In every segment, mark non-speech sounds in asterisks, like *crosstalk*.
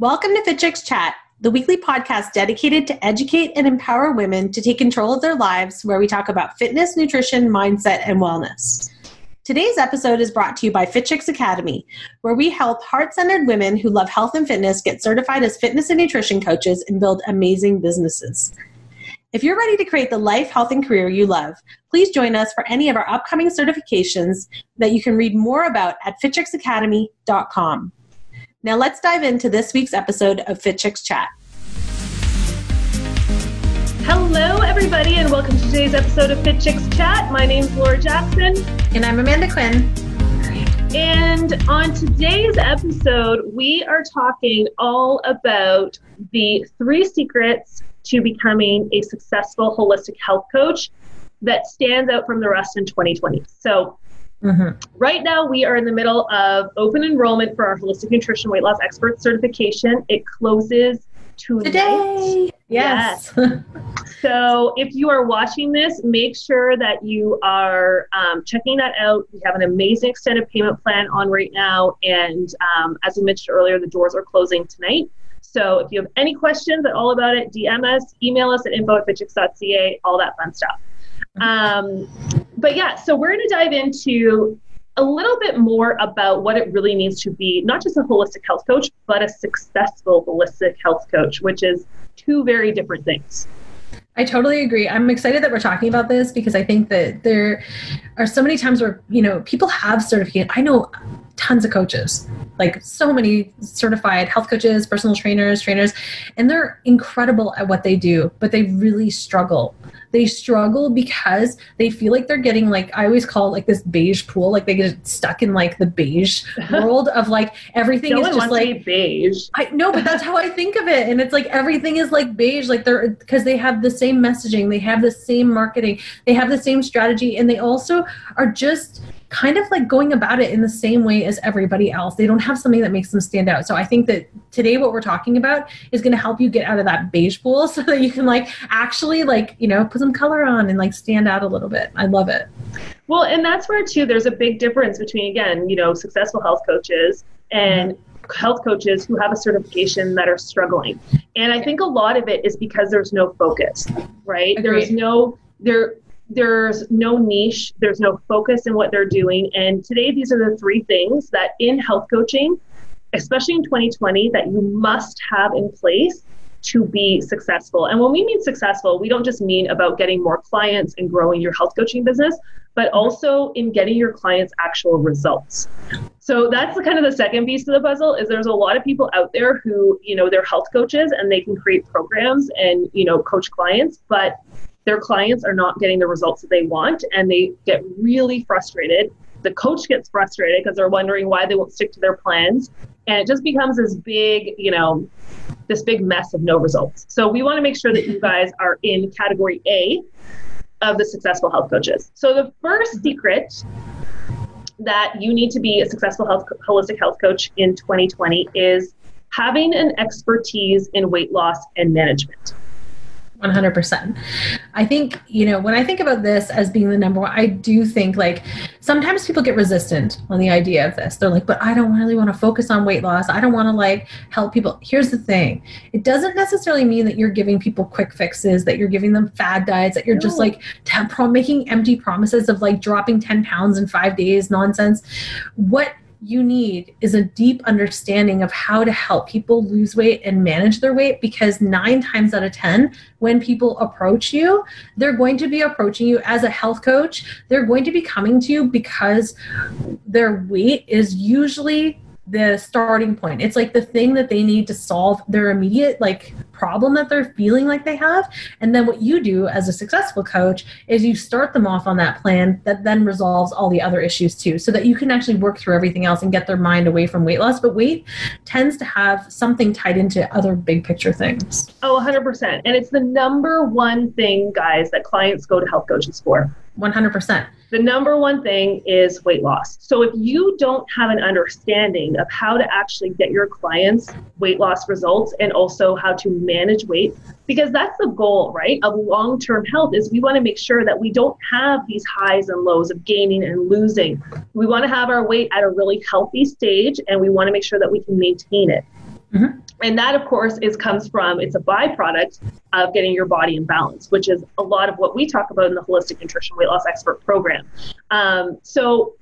Welcome to Fit Chicks Chat, the weekly podcast dedicated to educate and empower women to take control of their lives, where we talk about fitness, nutrition, mindset, and wellness. Today's episode is brought to you by Fit Chicks Academy, where we help heart centered women who love health and fitness get certified as fitness and nutrition coaches and build amazing businesses. If you're ready to create the life, health, and career you love, please join us for any of our upcoming certifications that you can read more about at fitchicksacademy.com. Now let's dive into this week's episode of Fit Chicks Chat. Hello, everybody, and welcome to today's episode of Fit Chicks Chat. My name's Laura Jackson. And I'm Amanda Quinn. And on today's episode, we are talking all about the three secrets to becoming a successful holistic health coach that stands out from the rest in 2020. So, mm-hmm. right now, we are in the middle of open enrollment for our holistic nutrition weight loss expert certification. It closes tonight. today. Yes. yes. *laughs* so, if you are watching this, make sure that you are um, checking that out. We have an amazing extended payment plan on right now. And um, as we mentioned earlier, the doors are closing tonight. So if you have any questions at all about it, DM us, email us at info at all that fun stuff. Um, but yeah, so we're going to dive into a little bit more about what it really means to be not just a holistic health coach, but a successful holistic health coach, which is two very different things. I totally agree. I'm excited that we're talking about this because I think that there are so many times where, you know, people have certificate. I know tons of coaches, like so many certified health coaches, personal trainers, trainers, and they're incredible at what they do, but they really struggle. They struggle because they feel like they're getting like I always call it like this beige pool, like they get stuck in like the beige *laughs* world of like everything no is just like beige. I know, but that's how I think of it, and it's like everything is like beige, like they're because they have the same messaging, they have the same marketing, they have the same strategy, and they also are just kind of like going about it in the same way as everybody else. They don't have something that makes them stand out. So I think that today what we're talking about is going to help you get out of that beige pool *laughs* so that you can like actually like, you know, put some color on and like stand out a little bit. I love it. Well, and that's where too there's a big difference between again, you know, successful health coaches and mm-hmm. health coaches who have a certification that are struggling. And I think a lot of it is because there's no focus, right? Agreed. There's no there there's no niche, there's no focus in what they're doing. And today, these are the three things that in health coaching, especially in 2020, that you must have in place to be successful. And when we mean successful, we don't just mean about getting more clients and growing your health coaching business, but also in getting your clients actual results. So that's the kind of the second piece of the puzzle is there's a lot of people out there who, you know, they're health coaches and they can create programs and, you know, coach clients, but their clients are not getting the results that they want and they get really frustrated. The coach gets frustrated because they're wondering why they won't stick to their plans. And it just becomes this big, you know, this big mess of no results. So we want to make sure that you guys are in category A of the successful health coaches. So the first secret that you need to be a successful health holistic health coach in 2020 is having an expertise in weight loss and management. 100%. I think, you know, when I think about this as being the number one, I do think like sometimes people get resistant on the idea of this. They're like, but I don't really want to focus on weight loss. I don't want to like help people. Here's the thing it doesn't necessarily mean that you're giving people quick fixes, that you're giving them fad diets, that you're no. just like making empty promises of like dropping 10 pounds in five days nonsense. What you need is a deep understanding of how to help people lose weight and manage their weight because nine times out of 10, when people approach you, they're going to be approaching you as a health coach. They're going to be coming to you because their weight is usually the starting point. It's like the thing that they need to solve their immediate like problem that they're feeling like they have. And then what you do as a successful coach is you start them off on that plan that then resolves all the other issues too, so that you can actually work through everything else and get their mind away from weight loss. But weight tends to have something tied into other big picture things. Oh, 100%. And it's the number one thing, guys, that clients go to health coaches for. 100%. The number one thing is weight loss. So if you don't have an understanding of how to actually get your clients weight loss results and also how to manage weight, because that's the goal, right? Of long-term health is we want to make sure that we don't have these highs and lows of gaining and losing. We want to have our weight at a really healthy stage and we want to make sure that we can maintain it. Mm-hmm. And that, of course, is comes from it's a byproduct of getting your body in balance, which is a lot of what we talk about in the holistic nutrition weight loss expert program. Um, so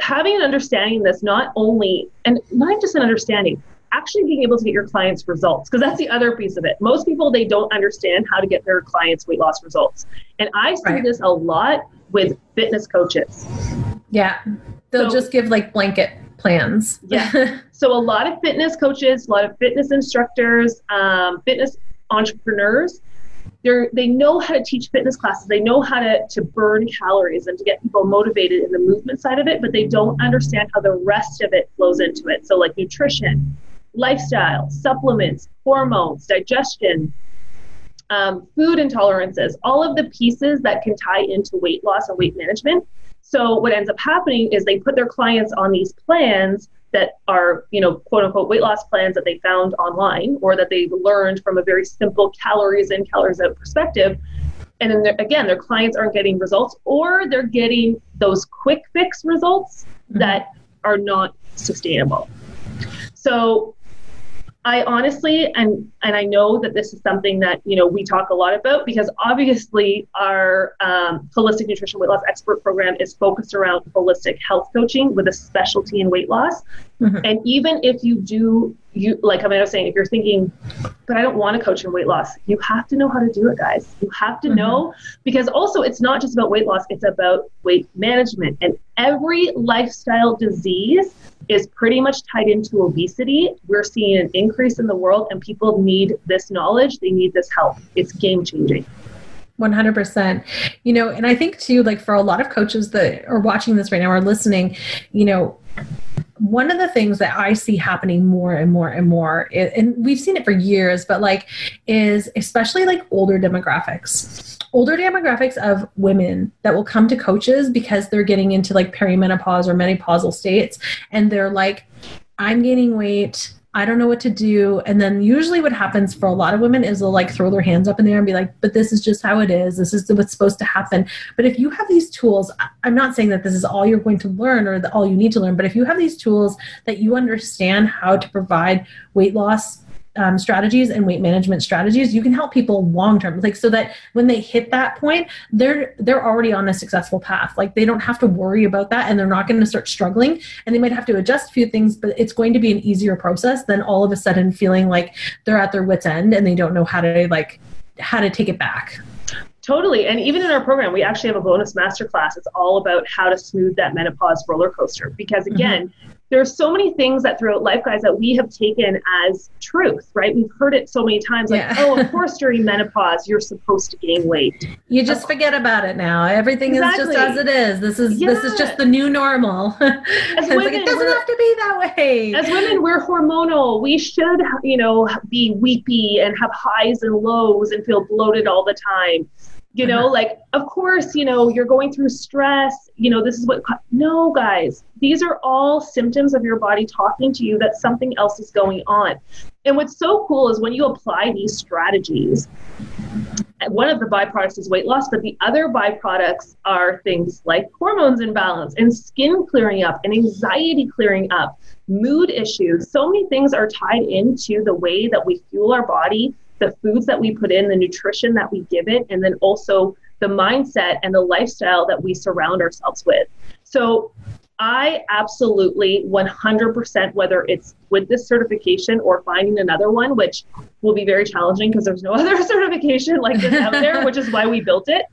having an understanding this not only and not just an understanding actually being able to get your clients results because that's the other piece of it most people they don't understand how to get their clients weight loss results and i see right. this a lot with fitness coaches yeah they'll so, just give like blanket plans yeah *laughs* so a lot of fitness coaches a lot of fitness instructors um, fitness entrepreneurs they're, they know how to teach fitness classes. They know how to, to burn calories and to get people motivated in the movement side of it, but they don't understand how the rest of it flows into it. So, like nutrition, lifestyle, supplements, hormones, digestion, um, food intolerances, all of the pieces that can tie into weight loss and weight management. So, what ends up happening is they put their clients on these plans that are, you know, quote unquote weight loss plans that they found online or that they learned from a very simple calories in, calories out perspective. And then again, their clients aren't getting results or they're getting those quick fix results mm-hmm. that are not sustainable. So I honestly and and I know that this is something that you know we talk a lot about because obviously our um, holistic nutrition weight loss expert program is focused around holistic health coaching with a specialty in weight loss. Mm-hmm. And even if you do you like I was saying, if you're thinking, but I don't want to coach in weight loss, you have to know how to do it, guys. You have to mm-hmm. know because also it's not just about weight loss; it's about weight management and every lifestyle disease is pretty much tied into obesity. We're seeing an increase in the world, and people need this knowledge. They need this help. It's game changing. 100%. You know, and I think too, like for a lot of coaches that are watching this right now or listening, you know, one of the things that I see happening more and more and more, and we've seen it for years, but like, is especially like older demographics older demographics of women that will come to coaches because they're getting into like perimenopause or menopausal states and they're like i'm gaining weight I don't know what to do. And then usually what happens for a lot of women is they'll like throw their hands up in the air and be like, but this is just how it is. This is what's supposed to happen. But if you have these tools, I'm not saying that this is all you're going to learn or all you need to learn, but if you have these tools that you understand how to provide weight loss um, strategies and weight management strategies, you can help people long term. Like so that when they hit that point, they're they're already on a successful path. Like they don't have to worry about that, and they're not going to start struggling. And they might have to adjust a few things, but it's going to be an easier process than all of a sudden feeling like they're at their wits end and they don't know how to like how to take it back. Totally. And even in our program, we actually have a bonus masterclass. It's all about how to smooth that menopause roller coaster. Because mm-hmm. again, mm-hmm there's so many things that throughout life guys that we have taken as truth right? We've heard it so many times like yeah. oh of *laughs* course during menopause you're supposed to gain weight. You just of forget about it now. Everything exactly. is just as it is. This is yeah. this is just the new normal. *laughs* As women, like, it doesn't have to be that way. As women we're hormonal. We should you know be weepy and have highs and lows and feel bloated all the time you know uh-huh. like of course you know you're going through stress you know this is what no guys these are all symptoms of your body talking to you that something else is going on and what's so cool is when you apply these strategies one of the byproducts is weight loss but the other byproducts are things like hormones imbalance and skin clearing up and anxiety clearing up mood issues so many things are tied into the way that we fuel our body the foods that we put in, the nutrition that we give it, and then also the mindset and the lifestyle that we surround ourselves with. So I absolutely 100%, whether it's with this certification or finding another one, which will be very challenging because there's no *laughs* other certification like this out there, which is why we built it.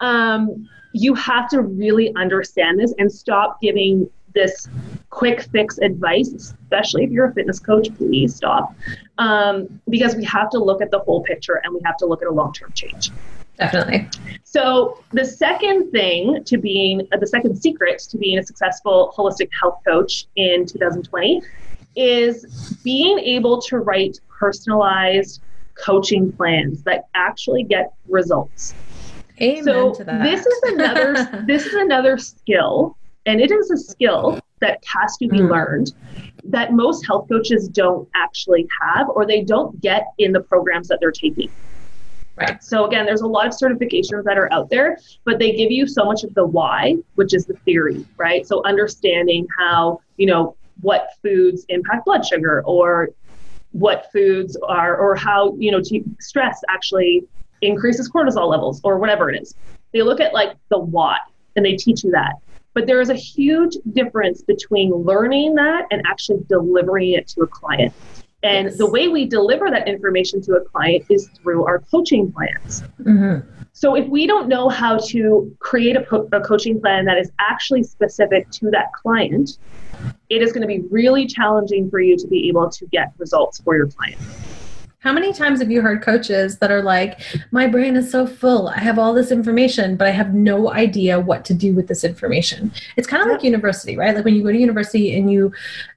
Um, you have to really understand this and stop giving this quick fix advice, especially if you're a fitness coach, please stop. Um, because we have to look at the whole picture and we have to look at a long term change. Definitely. So, the second thing to being, uh, the second secret to being a successful holistic health coach in 2020 is being able to write personalized coaching plans that actually get results. Amen so this is another *laughs* this is another skill and it is a skill that has to be mm. learned that most health coaches don't actually have or they don't get in the programs that they're taking. Right. So again, there's a lot of certifications that are out there, but they give you so much of the why, which is the theory, right? So understanding how, you know, what foods impact blood sugar or what foods are or how you know stress actually increases cortisol levels or whatever it is. They look at like the what and they teach you that. But there is a huge difference between learning that and actually delivering it to a client. And yes. the way we deliver that information to a client is through our coaching plans. Mm-hmm. So if we don't know how to create a, po- a coaching plan that is actually specific to that client, it is going to be really challenging for you to be able to get results for your client. How many times have you heard coaches that are like, my brain is so full. I have all this information, but I have no idea what to do with this information. It's kind of yeah. like university, right? Like when you go to university and you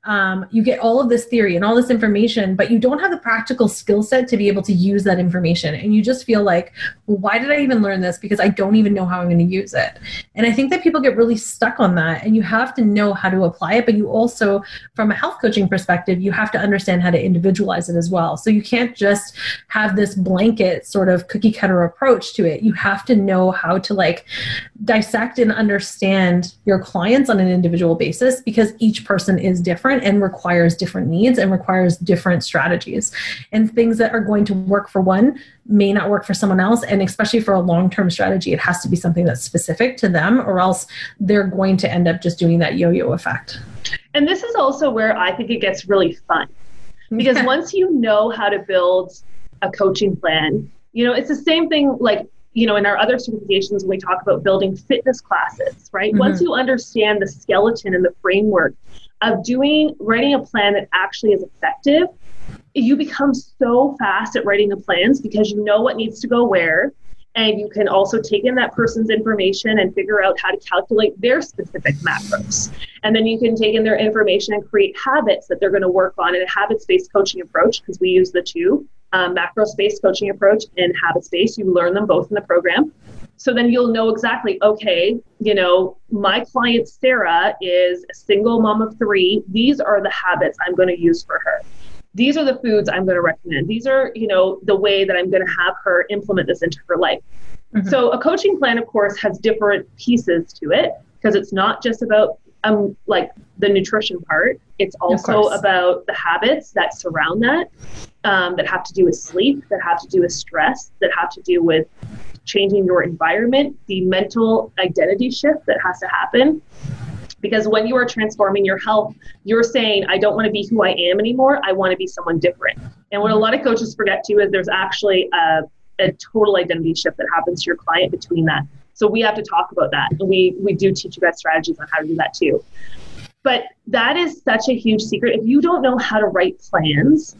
um, you get all of this theory and all this information, but you don't have the practical skill set to be able to use that information. And you just feel like, well, why did I even learn this? Because I don't even know how I'm going to use it. And I think that people get really stuck on that. And you have to know how to apply it. But you also, from a health coaching perspective, you have to understand how to individualize it as well. So you can't just have this blanket sort of cookie cutter approach to it. You have to know how to like dissect and understand your clients on an individual basis because each person is different and requires different needs and requires different strategies. And things that are going to work for one may not work for someone else. And especially for a long term strategy, it has to be something that's specific to them, or else they're going to end up just doing that yo yo effect. And this is also where I think it gets really fun. Because once you know how to build a coaching plan, you know, it's the same thing like you know, in our other certifications, when we talk about building fitness classes, right? Mm-hmm. Once you understand the skeleton and the framework of doing writing a plan that actually is effective, you become so fast at writing the plans because you know what needs to go where. And you can also take in that person's information and figure out how to calculate their specific macros. And then you can take in their information and create habits that they're going to work on in a habits based coaching approach because we use the two um, macros based coaching approach and habits based. You learn them both in the program. So then you'll know exactly, okay, you know, my client Sarah is a single mom of three. These are the habits I'm going to use for her. These are the foods I'm going to recommend. These are, you know, the way that I'm going to have her implement this into her life. Mm-hmm. So a coaching plan, of course, has different pieces to it because it's not just about um like the nutrition part. It's also about the habits that surround that, um, that have to do with sleep, that have to do with stress, that have to do with changing your environment, the mental identity shift that has to happen. Because when you are transforming your health, you're saying, I don't want to be who I am anymore. I want to be someone different. And what a lot of coaches forget too is there's actually a, a total identity shift that happens to your client between that. So we have to talk about that. And we, we do teach you guys strategies on how to do that too. But that is such a huge secret. If you don't know how to write plans,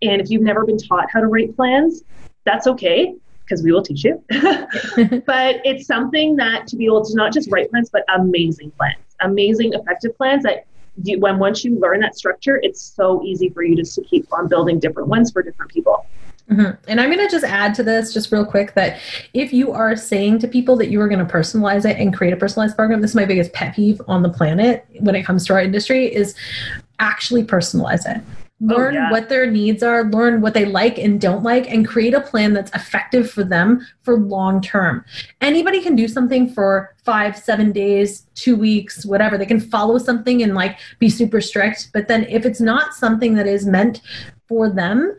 and if you've never been taught how to write plans, that's okay because we will teach you. *laughs* but it's something that to be able to not just write plans, but amazing plans, amazing effective plans that you, when once you learn that structure, it's so easy for you just to keep on building different ones for different people. Mm-hmm. And I'm going to just add to this, just real quick, that if you are saying to people that you are going to personalize it and create a personalized program, this is my biggest pet peeve on the planet when it comes to our industry is actually personalize it. Oh, learn oh, yeah. what their needs are, learn what they like and don't like, and create a plan that's effective for them for long term. Anybody can do something for five, seven days, two weeks, whatever. They can follow something and like be super strict. But then if it's not something that is meant for them,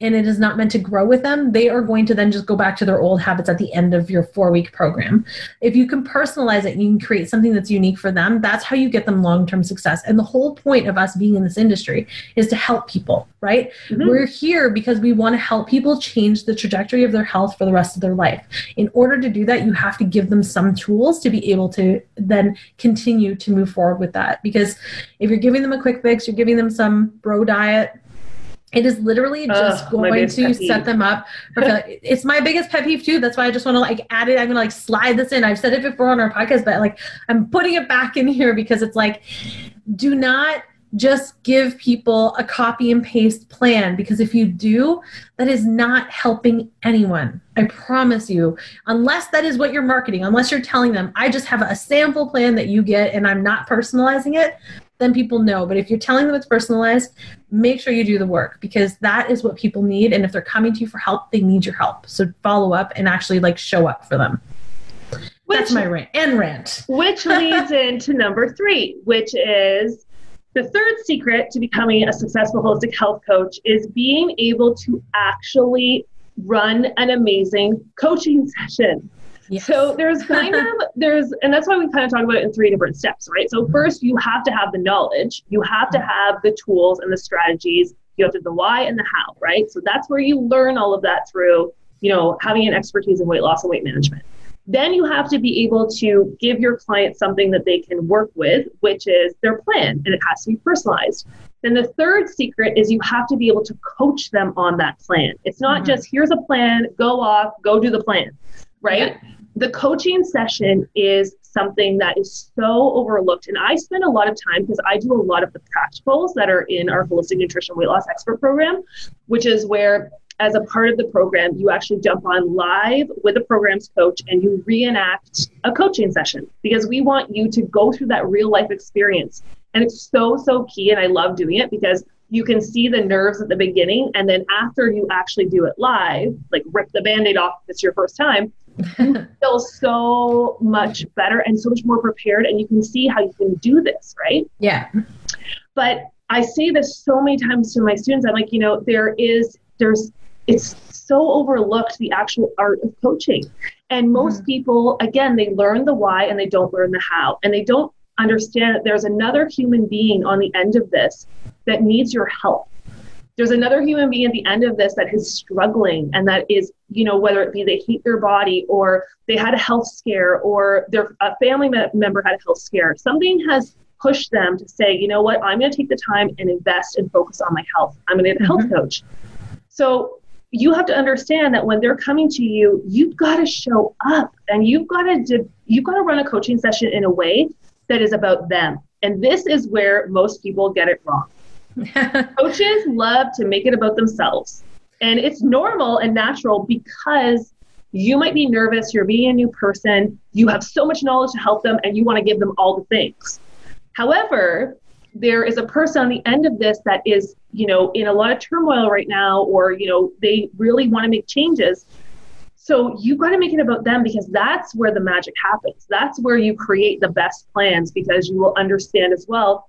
and it is not meant to grow with them, they are going to then just go back to their old habits at the end of your four week program. If you can personalize it, you can create something that's unique for them. That's how you get them long term success. And the whole point of us being in this industry is to help people, right? Mm-hmm. We're here because we want to help people change the trajectory of their health for the rest of their life. In order to do that, you have to give them some tools to be able to then continue to move forward with that. Because if you're giving them a quick fix, you're giving them some bro diet, it is literally just Ugh, going to set them up for *laughs* it's my biggest pet peeve too. That's why I just want to like add it. I'm gonna like slide this in. I've said it before on our podcast, but like I'm putting it back in here because it's like do not just give people a copy and paste plan because if you do, that is not helping anyone. I promise you. Unless that is what you're marketing, unless you're telling them, I just have a sample plan that you get and I'm not personalizing it, then people know. But if you're telling them it's personalized, make sure you do the work because that is what people need. And if they're coming to you for help, they need your help. So follow up and actually like show up for them. Which, That's my rant and rant. which *laughs* leads into number three, which is The third secret to becoming a successful holistic health coach is being able to actually run an amazing coaching *laughs* session. Yes. So there's kind of *laughs* there's and that's why we kind of talk about it in three different steps, right? So first you have to have the knowledge, you have to have the tools and the strategies, you have to the why and the how, right? So that's where you learn all of that through, you know, having an expertise in weight loss and weight management. Then you have to be able to give your client something that they can work with, which is their plan, and it has to be personalized. Then the third secret is you have to be able to coach them on that plan. It's not mm-hmm. just here's a plan, go off, go do the plan, right? Yeah. The coaching session is something that is so overlooked. And I spend a lot of time because I do a lot of the practicals that are in our holistic nutrition weight loss expert program, which is where as a part of the program, you actually jump on live with the program's coach and you reenact a coaching session because we want you to go through that real life experience. And it's so, so key. And I love doing it because you can see the nerves at the beginning. And then after you actually do it live, like rip the band aid off if it's your first time, you *laughs* feel so much better and so much more prepared. And you can see how you can do this, right? Yeah. But I say this so many times to my students. I'm like, you know, there is, there's it's so overlooked the actual art of coaching. And most mm-hmm. people, again, they learn the why and they don't learn the how. And they don't understand that there's another human being on the end of this that needs your help. There's another human being at the end of this that is struggling and that is, you know, whether it be they hate their body or they had a health scare or their a family member had a health scare. Something has pushed them to say, you know what, I'm going to take the time and invest and focus on my health. I'm going to get a health mm-hmm. coach. So you have to understand that when they're coming to you, you've got to show up and you've got to you've got to run a coaching session in a way that is about them. And this is where most people get it wrong. *laughs* Coaches love to make it about themselves. And it's normal and natural because you might be nervous, you're being a new person, you have so much knowledge to help them, and you want to give them all the things. However, there is a person on the end of this that is, you know, in a lot of turmoil right now, or, you know, they really want to make changes. So you've got to make it about them because that's where the magic happens. That's where you create the best plans because you will understand as well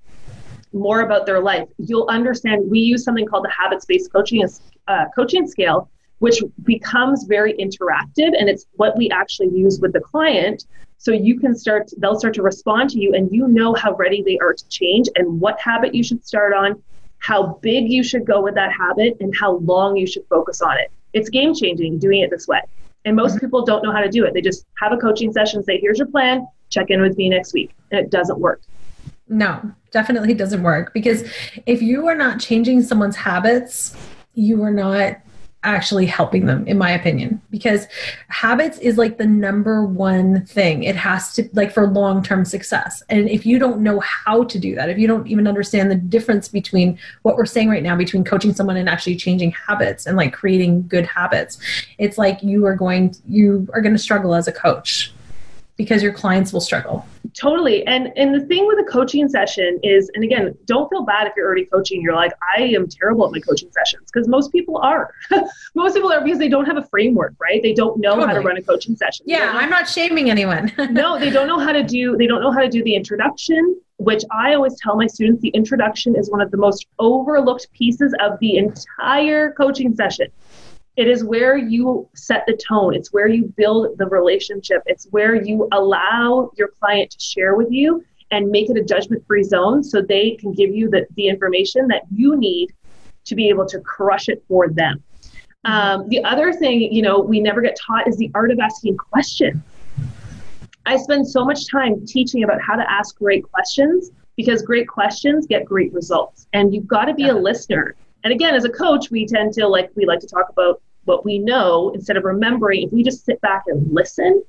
more about their life. You'll understand. We use something called the habits-based coaching uh, coaching scale, which becomes very interactive, and it's what we actually use with the client so you can start, they'll start to respond to you and you know how ready they are to change and what habit you should start on, how big you should go with that habit, and how long you should focus on it. It's game changing doing it this way. And most mm-hmm. people don't know how to do it. They just have a coaching session, say, here's your plan, check in with me next week. And it doesn't work. No, definitely doesn't work because if you are not changing someone's habits, you are not actually helping them in my opinion because habits is like the number one thing. It has to like for long-term success. And if you don't know how to do that if you don't even understand the difference between what we're saying right now between coaching someone and actually changing habits and like creating good habits it's like you are going you are going to struggle as a coach because your clients will struggle. Totally. And and the thing with a coaching session is and again, don't feel bad if you're already coaching. You're like, I am terrible at my coaching sessions because most people are. *laughs* most people are because they don't have a framework, right? They don't know totally. how to run a coaching session. Yeah, I'm not shaming anyone. *laughs* no, they don't know how to do they don't know how to do the introduction, which I always tell my students the introduction is one of the most overlooked pieces of the entire coaching session. It is where you set the tone. It's where you build the relationship. It's where you allow your client to share with you and make it a judgment free zone so they can give you the, the information that you need to be able to crush it for them. Um, the other thing, you know, we never get taught is the art of asking questions. I spend so much time teaching about how to ask great questions because great questions get great results. And you've got to be yeah. a listener. And again, as a coach, we tend to like, we like to talk about what we know instead of remembering. If we just sit back and listen,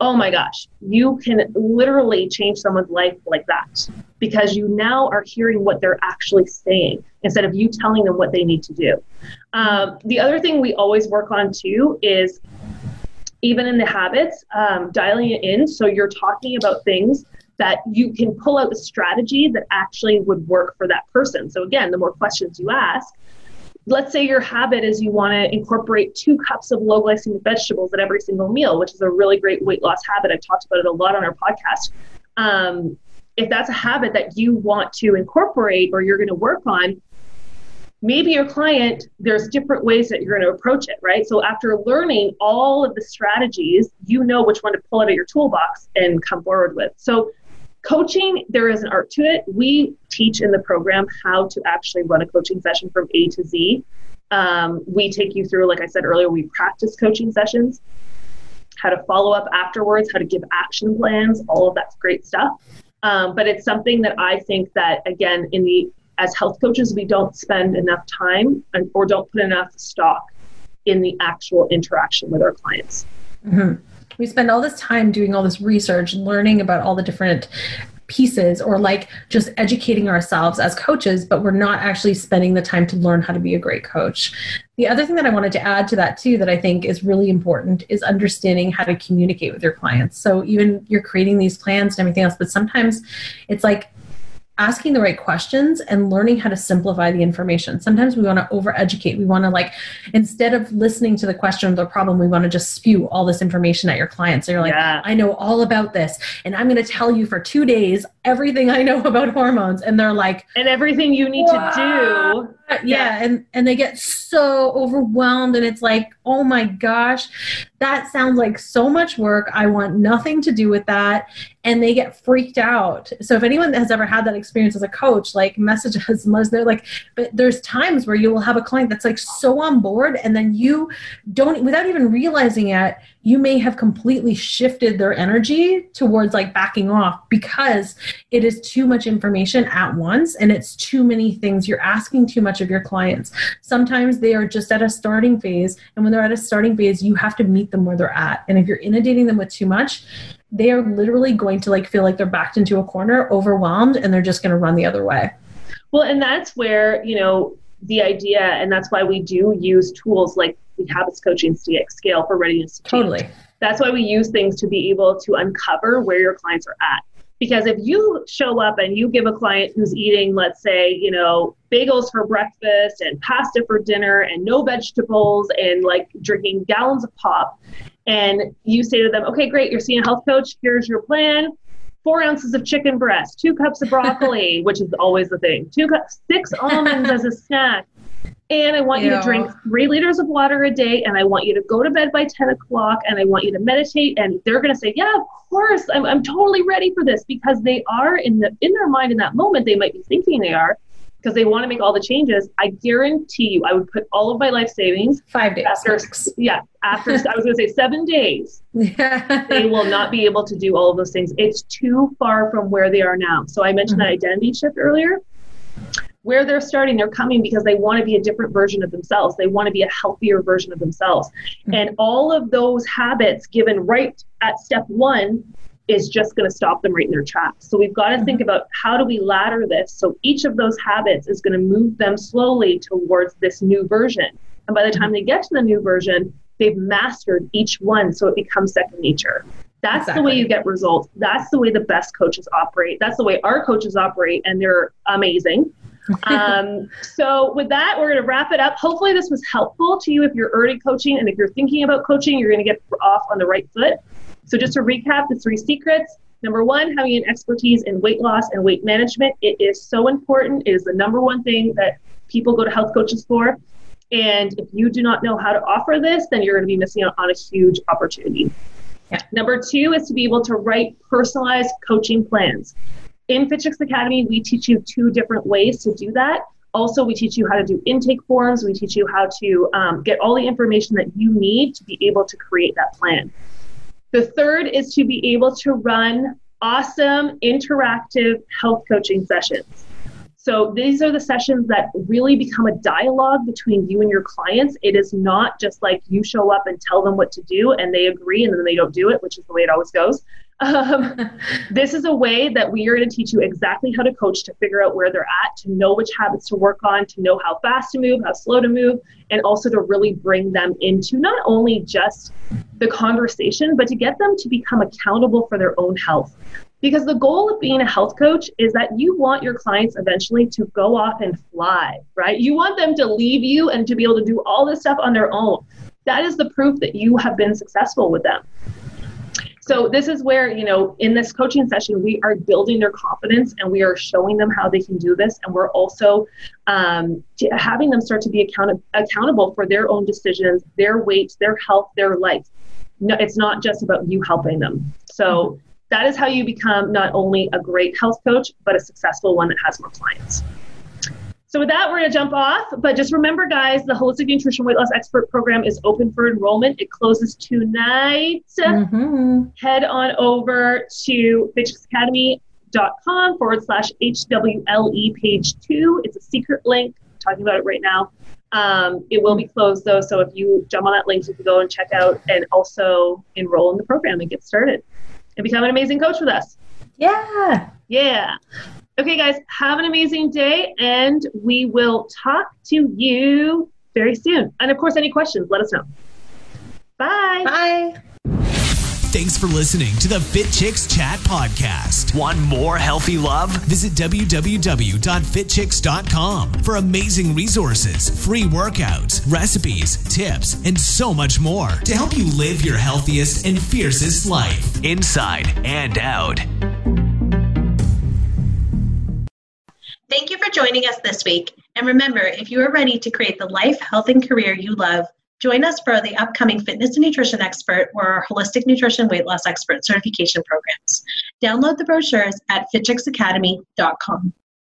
oh my gosh, you can literally change someone's life like that because you now are hearing what they're actually saying instead of you telling them what they need to do. Um, the other thing we always work on too is even in the habits, um, dialing it in. So you're talking about things that you can pull out the strategy that actually would work for that person. So again, the more questions you ask, let's say your habit is you want to incorporate two cups of low glycemic vegetables at every single meal, which is a really great weight loss habit. I've talked about it a lot on our podcast. Um, if that's a habit that you want to incorporate or you're going to work on, maybe your client, there's different ways that you're going to approach it, right? So after learning all of the strategies, you know which one to pull out of your toolbox and come forward with. So coaching, there is an art to it. We teach in the program how to actually run a coaching session from A to Z. Um, we take you through, like I said earlier, we practice coaching sessions, how to follow up afterwards, how to give action plans, all of that great stuff. Um, but it's something that I think that again, in the as health coaches, we don't spend enough time and, or don't put enough stock in the actual interaction with our clients. Mm-hmm. We spend all this time doing all this research, learning about all the different pieces or like just educating ourselves as coaches, but we're not actually spending the time to learn how to be a great coach. The other thing that I wanted to add to that too that I think is really important is understanding how to communicate with your clients. So even you're creating these plans and everything else, but sometimes it's like asking the right questions and learning how to simplify the information. Sometimes we want to overeducate. We want to like instead of listening to the question or the problem, we want to just spew all this information at your clients. So you're like, yeah. I know all about this, and I'm going to tell you for two days everything I know *laughs* about hormones, and they're like, and everything you need to do. Yeah, yeah, and and they get so overwhelmed, and it's like, oh my gosh, that sounds like so much work. I want nothing to do with that, and they get freaked out. So if anyone has ever had that experience as a coach, like message *laughs* us, they're like, but there's times where you will have a client that's like so on board, and then you don't, without even realizing it, you may have completely shifted their energy towards like backing off because it is too much information at once and it's too many things. You're asking too much of your clients. Sometimes they are just at a starting phase, and when they're at a starting phase, you have to meet them where they're at. And if you're inundating them with too much, they are literally going to like feel like they're backed into a corner, overwhelmed, and they're just going to run the other way. Well, and that's where, you know, the idea, and that's why we do use tools like the habits coaching scale for readiness to totally. That's why we use things to be able to uncover where your clients are at. Because if you show up and you give a client who's eating, let's say, you know, bagels for breakfast and pasta for dinner and no vegetables and like drinking gallons of pop, and you say to them, okay, great, you're seeing a health coach, here's your plan. Four ounces of chicken breast, two cups of broccoli, *laughs* which is always the thing, two cups, six almonds as a snack, and I want you to drink three liters of water a day, and I want you to go to bed by 10 o'clock, and I want you to meditate. And they're going to say, Yeah, of course, I'm, I'm totally ready for this because they are in the in their mind in that moment, they might be thinking they are because they want to make all the changes. I guarantee you, I would put all of my life savings five days after, yeah, after I was going to say seven days. *laughs* they will not be able to do all of those things. It's too far from where they are now. So I mentioned mm-hmm. that identity shift earlier where they're starting, they're coming because they want to be a different version of themselves. They want to be a healthier version of themselves. Mm-hmm. And all of those habits given right at step one is just going to stop them right in their tracks. So we've got to think mm-hmm. about how do we ladder this so each of those habits is going to move them slowly towards this new version. And by the time they get to the new version, they've mastered each one so it becomes second nature. That's exactly. the way you get results. That's the way the best coaches operate. That's the way our coaches operate, and they're amazing um, so with that, we're going to wrap it up. Hopefully, this was helpful to you if you're already coaching, and if you're thinking about coaching, you're going to get off on the right foot. So just to recap, the three secrets. Number one, having an expertise in weight loss and weight management. It is so important. It is the number one thing that people go to health coaches for. And if you do not know how to offer this, then you're going to be missing out on a huge opportunity. Yeah. Number two is to be able to write personalized coaching plans. In FitChicks Academy, we teach you two different ways to do that. Also, we teach you how to do intake forms. We teach you how to um, get all the information that you need to be able to create that plan. The third is to be able to run awesome interactive health coaching sessions. So these are the sessions that really become a dialogue between you and your clients. It is not just like you show up and tell them what to do and they agree and then they don't do it, which is the way it always goes. Um, this is a way that we are going to teach you exactly how to coach to figure out where they're at, to know which habits to work on, to know how fast to move, how slow to move, and also to really bring them into not only just the conversation, but to get them to become accountable for their own health. Because the goal of being a health coach is that you want your clients eventually to go off and fly, right? You want them to leave you and to be able to do all this stuff on their own. That is the proof that you have been successful with them. So this is where, you know, in this coaching session, we are building their confidence and we are showing them how they can do this. And we're also um, having them start to be account- accountable for their own decisions, their weight, their health, their life. No, it's not just about you helping them. So that is how you become not only a great health coach, but a successful one that has more clients. So with that, we're going to jump off. But just remember, guys, the Holistic Nutrition Weight Loss Expert Program is open for enrollment. It closes tonight. Mm-hmm. Head on over to fitchicksacademy.com forward slash HWLE page two. It's a secret link. I'm talking about it right now. Um, it will be closed though, so if you jump on that link, you can go and check out and also enroll in the program and get started and become an amazing coach with us. Yeah. Yeah. Okay, guys, have an amazing day, and we will talk to you very soon. And of course, any questions, let us know. Bye. Bye. Thanks for listening to the Fit Chicks Chat podcast. Want more healthy love? Visit www.fitchicks.com for amazing resources, free workouts, recipes, tips, and so much more to help you live your healthiest and fiercest life, inside and out. Thank you for joining us this week. And remember, if you are ready to create the life, health, and career you love, join us for the upcoming Fitness and Nutrition Expert or our Holistic Nutrition Weight Loss Expert certification programs. Download the brochures at fitchicksacademy.com.